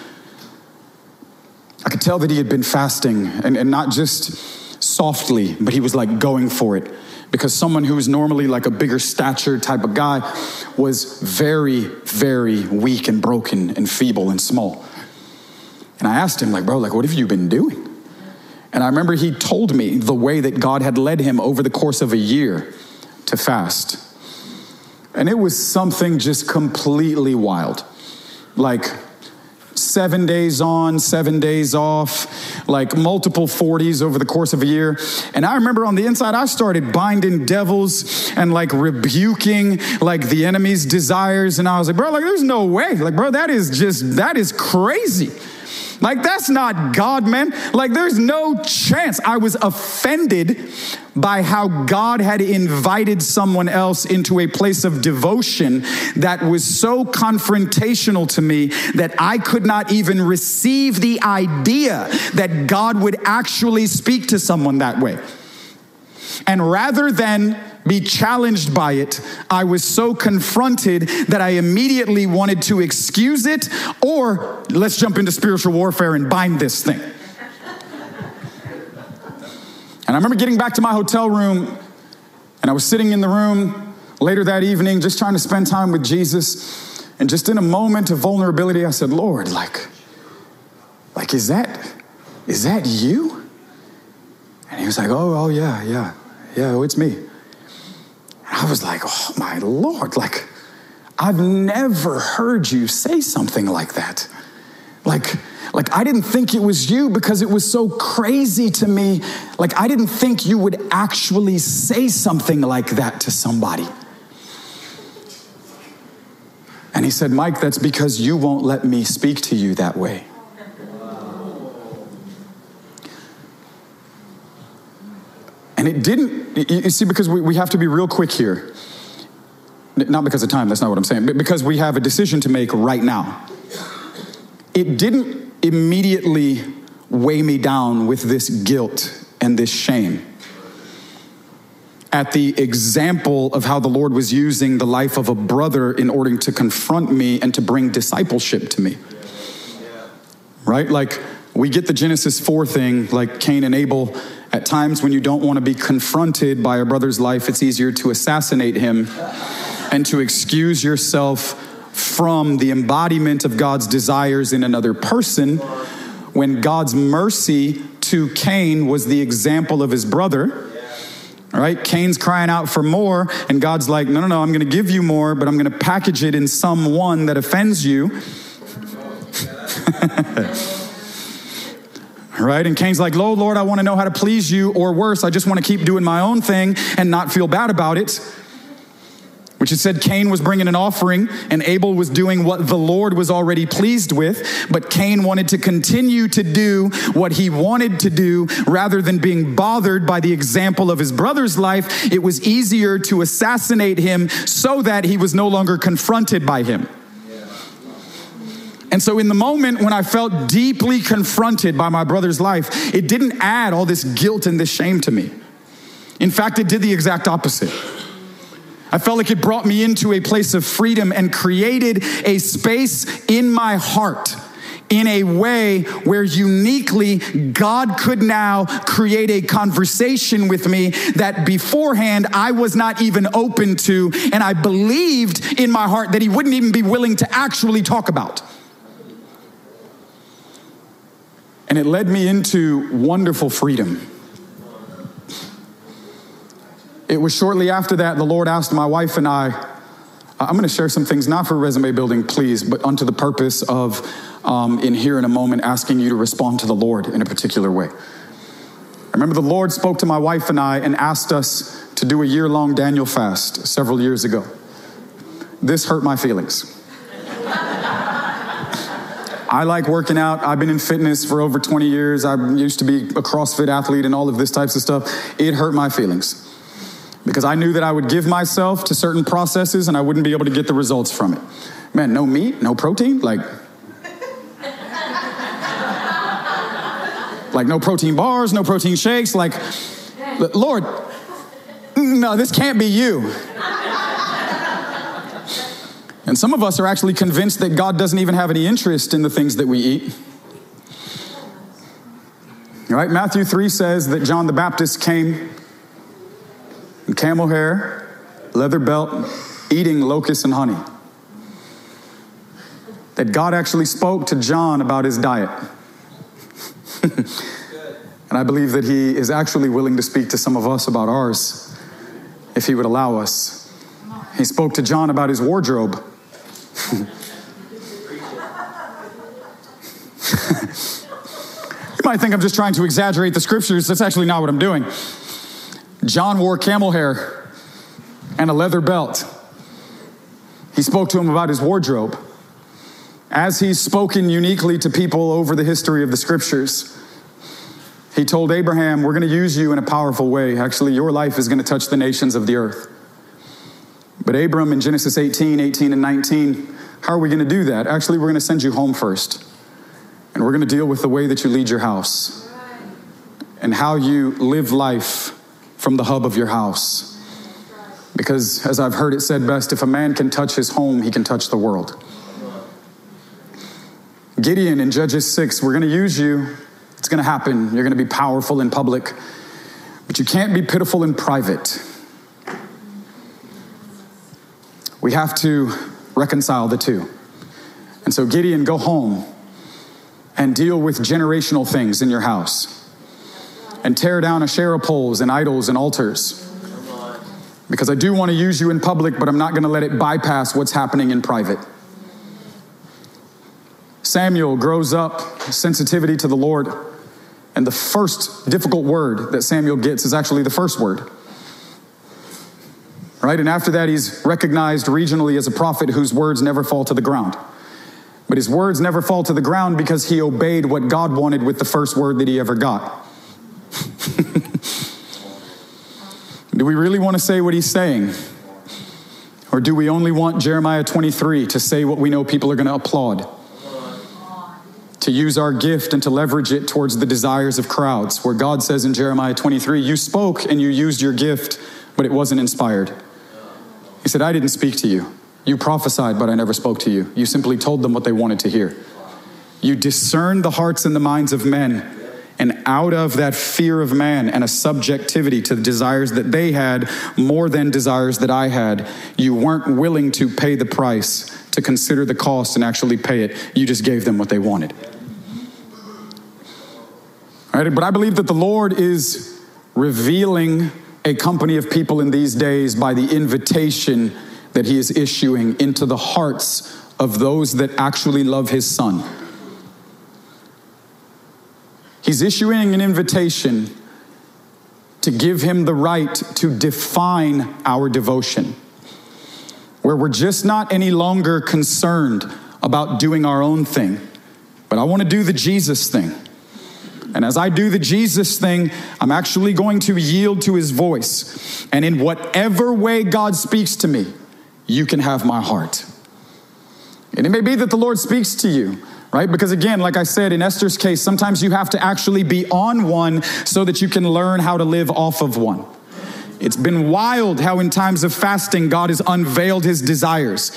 I could tell that he had been fasting and, and not just softly, but he was like going for it because someone who was normally like a bigger stature type of guy was very, very weak and broken and feeble and small. And I asked him, like, bro, like, what have you been doing? And I remember he told me the way that God had led him over the course of a year to fast. And it was something just completely wild. Like, seven days on, seven days off, like multiple 40s over the course of a year. And I remember on the inside, I started binding devils and like rebuking like the enemy's desires. And I was like, bro, like, there's no way. Like, bro, that is just, that is crazy. Like, that's not God, man. Like, there's no chance. I was offended by how God had invited someone else into a place of devotion that was so confrontational to me that I could not even receive the idea that God would actually speak to someone that way. And rather than be challenged by it, I was so confronted that I immediately wanted to excuse it or let's jump into spiritual warfare and bind this thing. And I remember getting back to my hotel room and I was sitting in the room later that evening just trying to spend time with Jesus. And just in a moment of vulnerability, I said, Lord, like, like, is that, is that you? And he was like, oh, oh, yeah, yeah, yeah, oh, it's me. I was like, oh, my Lord, like, I've never heard you say something like that. Like, like I didn't think it was you because it was so crazy to me. Like I didn't think you would actually say something like that to somebody. And he said, Mike, that's because you won't let me speak to you that way. And it didn't, you see, because we, we have to be real quick here. Not because of time, that's not what I'm saying, but because we have a decision to make right now. It didn't immediately weigh me down with this guilt and this shame at the example of how the Lord was using the life of a brother in order to confront me and to bring discipleship to me. Right? Like, we get the Genesis 4 thing, like Cain and Abel. At times when you don't want to be confronted by a brother's life, it's easier to assassinate him and to excuse yourself from the embodiment of God's desires in another person when God's mercy to Cain was the example of his brother. Right, Cain's crying out for more, and God's like, no, no, no, I'm gonna give you more, but I'm gonna package it in someone that offends you. right? And Cain's like, Lo, Lord, I wanna know how to please you, or worse, I just wanna keep doing my own thing and not feel bad about it which it said Cain was bringing an offering and Abel was doing what the Lord was already pleased with. But Cain wanted to continue to do what he wanted to do rather than being bothered by the example of his brother's life. It was easier to assassinate him so that he was no longer confronted by him. And so, in the moment when I felt deeply confronted by my brother's life, it didn't add all this guilt and this shame to me. In fact, it did the exact opposite. I felt like it brought me into a place of freedom and created a space in my heart in a way where uniquely God could now create a conversation with me that beforehand I was not even open to, and I believed in my heart that He wouldn't even be willing to actually talk about. And it led me into wonderful freedom. It was shortly after that the Lord asked my wife and I, I'm going to share some things, not for resume building, please, but unto the purpose of, um, in here in a moment, asking you to respond to the Lord in a particular way. I remember the Lord spoke to my wife and I and asked us to do a year long Daniel fast several years ago. This hurt my feelings. I like working out. I've been in fitness for over 20 years. I used to be a CrossFit athlete and all of this types of stuff. It hurt my feelings because I knew that I would give myself to certain processes and I wouldn't be able to get the results from it. Man, no meat, no protein, like like no protein bars, no protein shakes, like Lord, no, this can't be you. And some of us are actually convinced that God doesn't even have any interest in the things that we eat. Right? Matthew 3 says that John the Baptist came in camel hair, leather belt, eating locusts and honey. That God actually spoke to John about his diet. and I believe that he is actually willing to speak to some of us about ours if he would allow us. He spoke to John about his wardrobe. you might think I'm just trying to exaggerate the scriptures. That's actually not what I'm doing. John wore camel hair and a leather belt. He spoke to him about his wardrobe. As he's spoken uniquely to people over the history of the scriptures, he told Abraham, We're going to use you in a powerful way. Actually, your life is going to touch the nations of the earth. But Abram in Genesis 18, 18, and 19, how are we going to do that? Actually, we're going to send you home first. And we're going to deal with the way that you lead your house and how you live life from the hub of your house. Because, as I've heard it said best, if a man can touch his home, he can touch the world. Gideon in Judges 6, we're going to use you. It's going to happen. You're going to be powerful in public, but you can't be pitiful in private. We have to reconcile the two. And so, Gideon, go home and deal with generational things in your house and tear down Asherah poles and idols and altars. Because I do want to use you in public, but I'm not going to let it bypass what's happening in private. Samuel grows up, sensitivity to the Lord, and the first difficult word that Samuel gets is actually the first word. Right? And after that, he's recognized regionally as a prophet whose words never fall to the ground. But his words never fall to the ground because he obeyed what God wanted with the first word that he ever got. do we really want to say what he's saying? Or do we only want Jeremiah 23 to say what we know people are going to applaud? To use our gift and to leverage it towards the desires of crowds, where God says in Jeremiah 23, You spoke and you used your gift, but it wasn't inspired. Said, I didn't speak to you. You prophesied, but I never spoke to you. You simply told them what they wanted to hear. You discerned the hearts and the minds of men and out of that fear of man and a subjectivity to the desires that they had more than desires that I had, you weren't willing to pay the price, to consider the cost and actually pay it. You just gave them what they wanted. All right, but I believe that the Lord is revealing a company of people in these days by the invitation that he is issuing into the hearts of those that actually love his son. He's issuing an invitation to give him the right to define our devotion, where we're just not any longer concerned about doing our own thing, but I want to do the Jesus thing. And as I do the Jesus thing, I'm actually going to yield to his voice. And in whatever way God speaks to me, you can have my heart. And it may be that the Lord speaks to you right? Because again, like I said, in Esther's case, sometimes you have to actually be on one so that you can learn how to live off of one. It's been wild how, in times of fasting, God has unveiled his desires.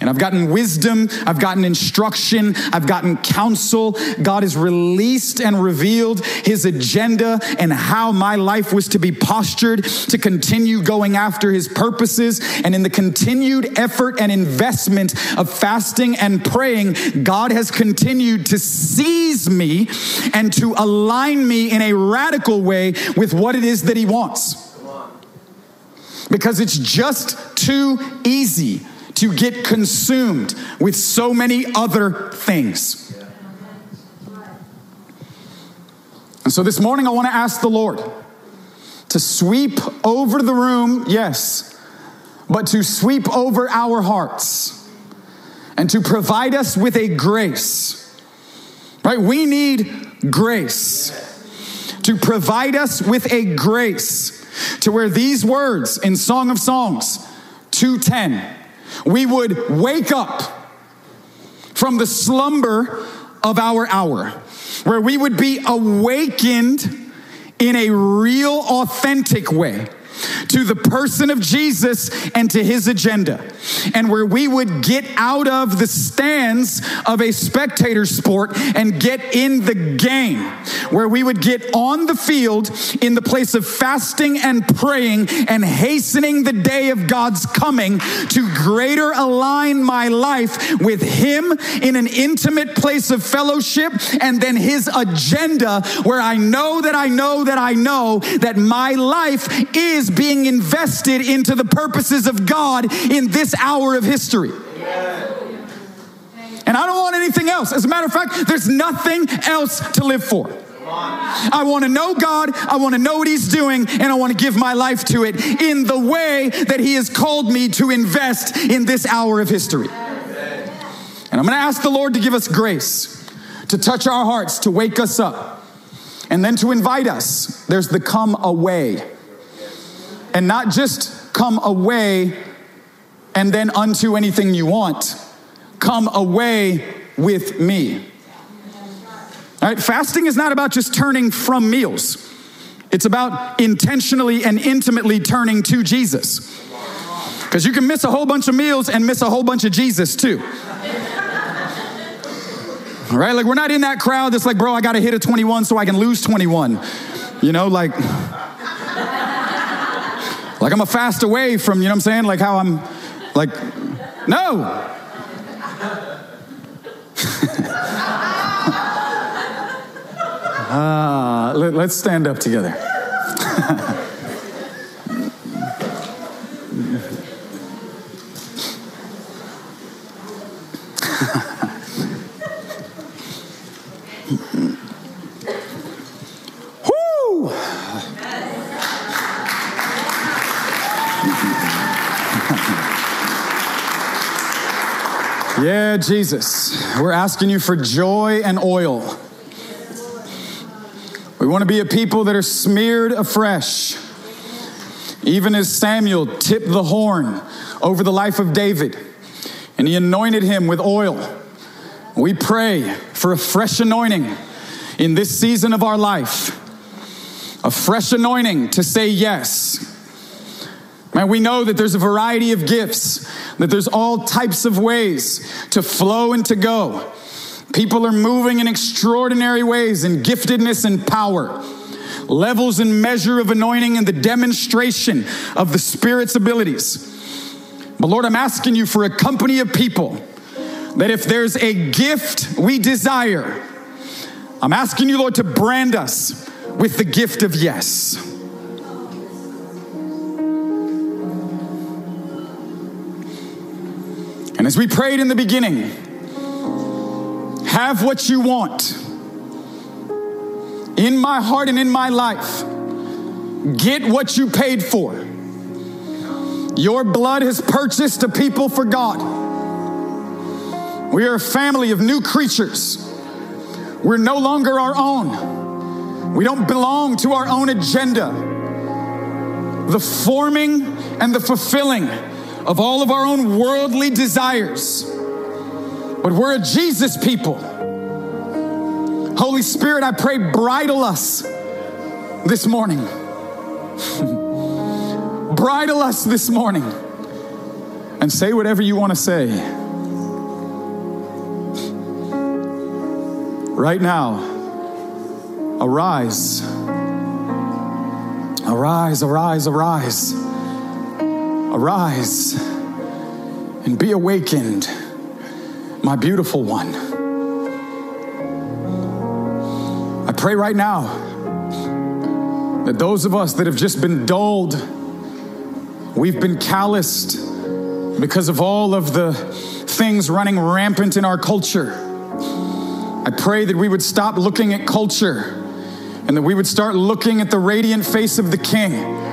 And I've gotten wisdom, I've gotten instruction, I've gotten counsel. God has released and revealed his agenda and how my life was to be postured to continue going after his purposes. And in the continued effort and investment of fasting and praying, God has continued to seize me and to align me in a radical way with what it is that he wants because it's just too easy to get consumed with so many other things. And so this morning, I want to ask the Lord to sweep over the room, yes, but to sweep over our hearts and to provide us with a grace. Right? We need grace to provide us with a grace to where these words in Song of Songs 210, we would wake up from the slumber of our hour, where we would be awakened in a real, authentic way to the person of Jesus and to his agenda, and where we would get out of the stands of a spectator sport and get in the game, where we would get on the field in the place of fasting and praying and hastening the day of God's coming to greater align my life with him in an intimate place of fellowship and then his agenda where I know that I know that I know that my life is being invested into the purposes of God in this hour of history. And I don't want anything else. As a matter of fact, there's nothing else to live for. I want to know God, I want to know what He's doing, and I want to give my life to it in the way that He has called me to invest in this hour of history. And I'm going to ask the Lord to give us grace, to touch our hearts, to wake us up, and then to invite us. There's the come away and not just come away and then unto anything you want. Come away with me. All right, fasting is not about just turning from meals. It's about intentionally and intimately turning to Jesus. Because you can miss a whole bunch of meals and miss a whole bunch of Jesus too. All right, like we're not in that crowd that's like, bro, I gotta hit a 21 so I can lose 21. You know, like, like I'm a fast away from, you know what I'm saying? Like how I'm, like, no. uh, let, let's stand up together. Yeah, Jesus, we're asking you for joy and oil. We want to be a people that are smeared afresh. Even as Samuel tipped the horn over the life of David and he anointed him with oil, we pray for a fresh anointing in this season of our life, a fresh anointing to say yes. Man, we know that there's a variety of gifts, that there's all types of ways to flow and to go. People are moving in extraordinary ways in giftedness and power, levels and measure of anointing and the demonstration of the Spirit's abilities. But Lord, I'm asking you for a company of people that if there's a gift we desire, I'm asking you, Lord, to brand us with the gift of yes. And as we prayed in the beginning, have what you want in my heart and in my life. Get what you paid for. Your blood has purchased a people for God. We are a family of new creatures. We're no longer our own. We don't belong to our own agenda. The forming and the fulfilling of all of our own worldly desires. But we're a Jesus people. Holy Spirit, I pray, bridle us this morning. bridle us this morning and say whatever you want to say. Right now, arise. Arise, arise, arise. Arise and be awakened, my beautiful one. I pray right now that those of us that have just been dulled, we've been calloused because of all of the things running rampant in our culture. I pray that we would stop looking at culture and that we would start looking at the radiant face of the King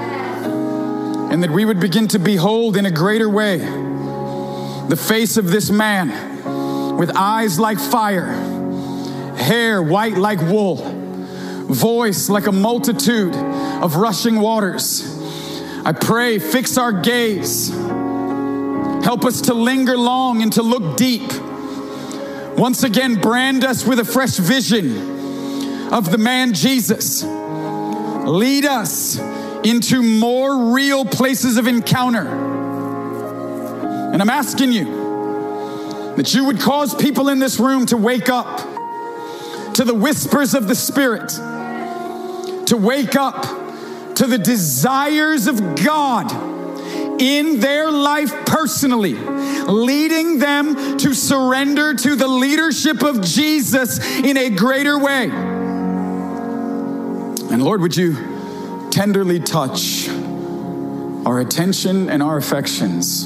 and that we would begin to behold in a greater way the face of this man with eyes like fire, hair white like wool, voice like a multitude of rushing waters. I pray, fix our gaze. Help us to linger long and to look deep. Once again, brand us with a fresh vision of the man Jesus. Lead us into more real places of encounter. And I'm asking you that you would cause people in this room to wake up to the whispers of the Spirit, to wake up to the desires of God in their life personally, leading them to surrender to the leadership of Jesus in a greater way. And Lord, would you tenderly touch our attention and our affections?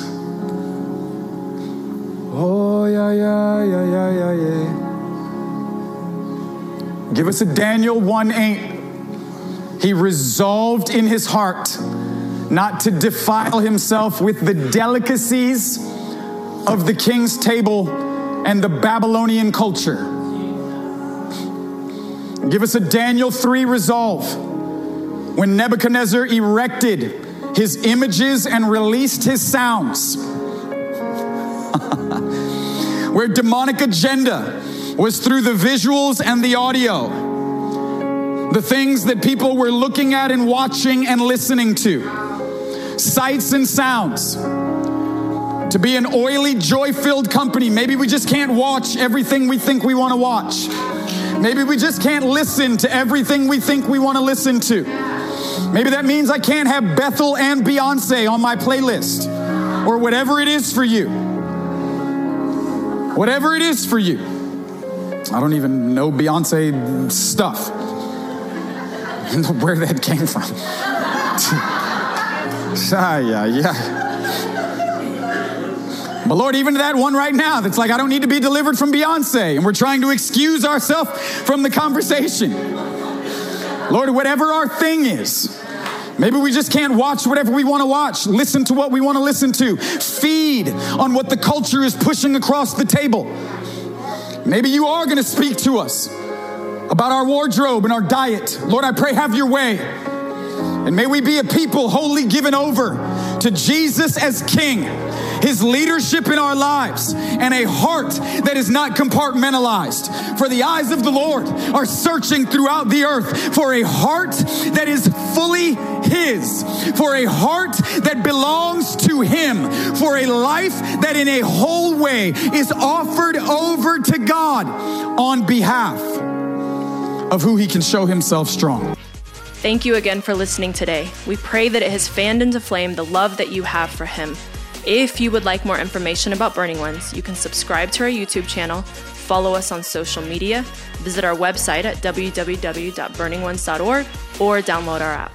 Oh, yeah, yeah, yeah, yeah, yeah, yeah. Give us a Daniel 1 8. He resolved in his heart not to defile himself with the delicacies of the king's table and the Babylonian culture. Give us a Daniel 3 resolve when Nebuchadnezzar erected his images and released his sounds. Where demonic agenda was through the visuals and the audio the things that people were looking at and watching and listening to, sights and sounds. To be an oily, joy filled company, maybe we just can't watch everything we think we want to watch. Maybe we just can't listen to everything we think we want to listen to. Maybe that means I can't have Bethel and Beyonce on my playlist or whatever it is for you. Whatever it is for you. I don't even know Beyonce stuff where that came from. Ah, yeah, yeah. But Lord, even to that one right now that's like, I don't need to be delivered from Beyonce, and we're trying to excuse ourselves from the conversation. Lord, whatever our thing is, maybe we just can't watch whatever we want to watch, listen to what we want to listen to, feed on what the culture is pushing across the table. Maybe you are going to speak to us about our wardrobe and our diet. Lord, I pray, have your way. And may we be a people wholly given over to Jesus as King, His leadership in our lives, and a heart that is not compartmentalized. For the eyes of the Lord are searching throughout the earth for a heart that is fully His, for a heart that belongs to Him, for a life that in a whole way is offered over to God on behalf of who He can show Himself strong. Thank you again for listening today. We pray that it has fanned into flame the love that you have for Him. If you would like more information about Burning Ones, you can subscribe to our YouTube channel, follow us on social media, visit our website at www.burningones.org, or download our app.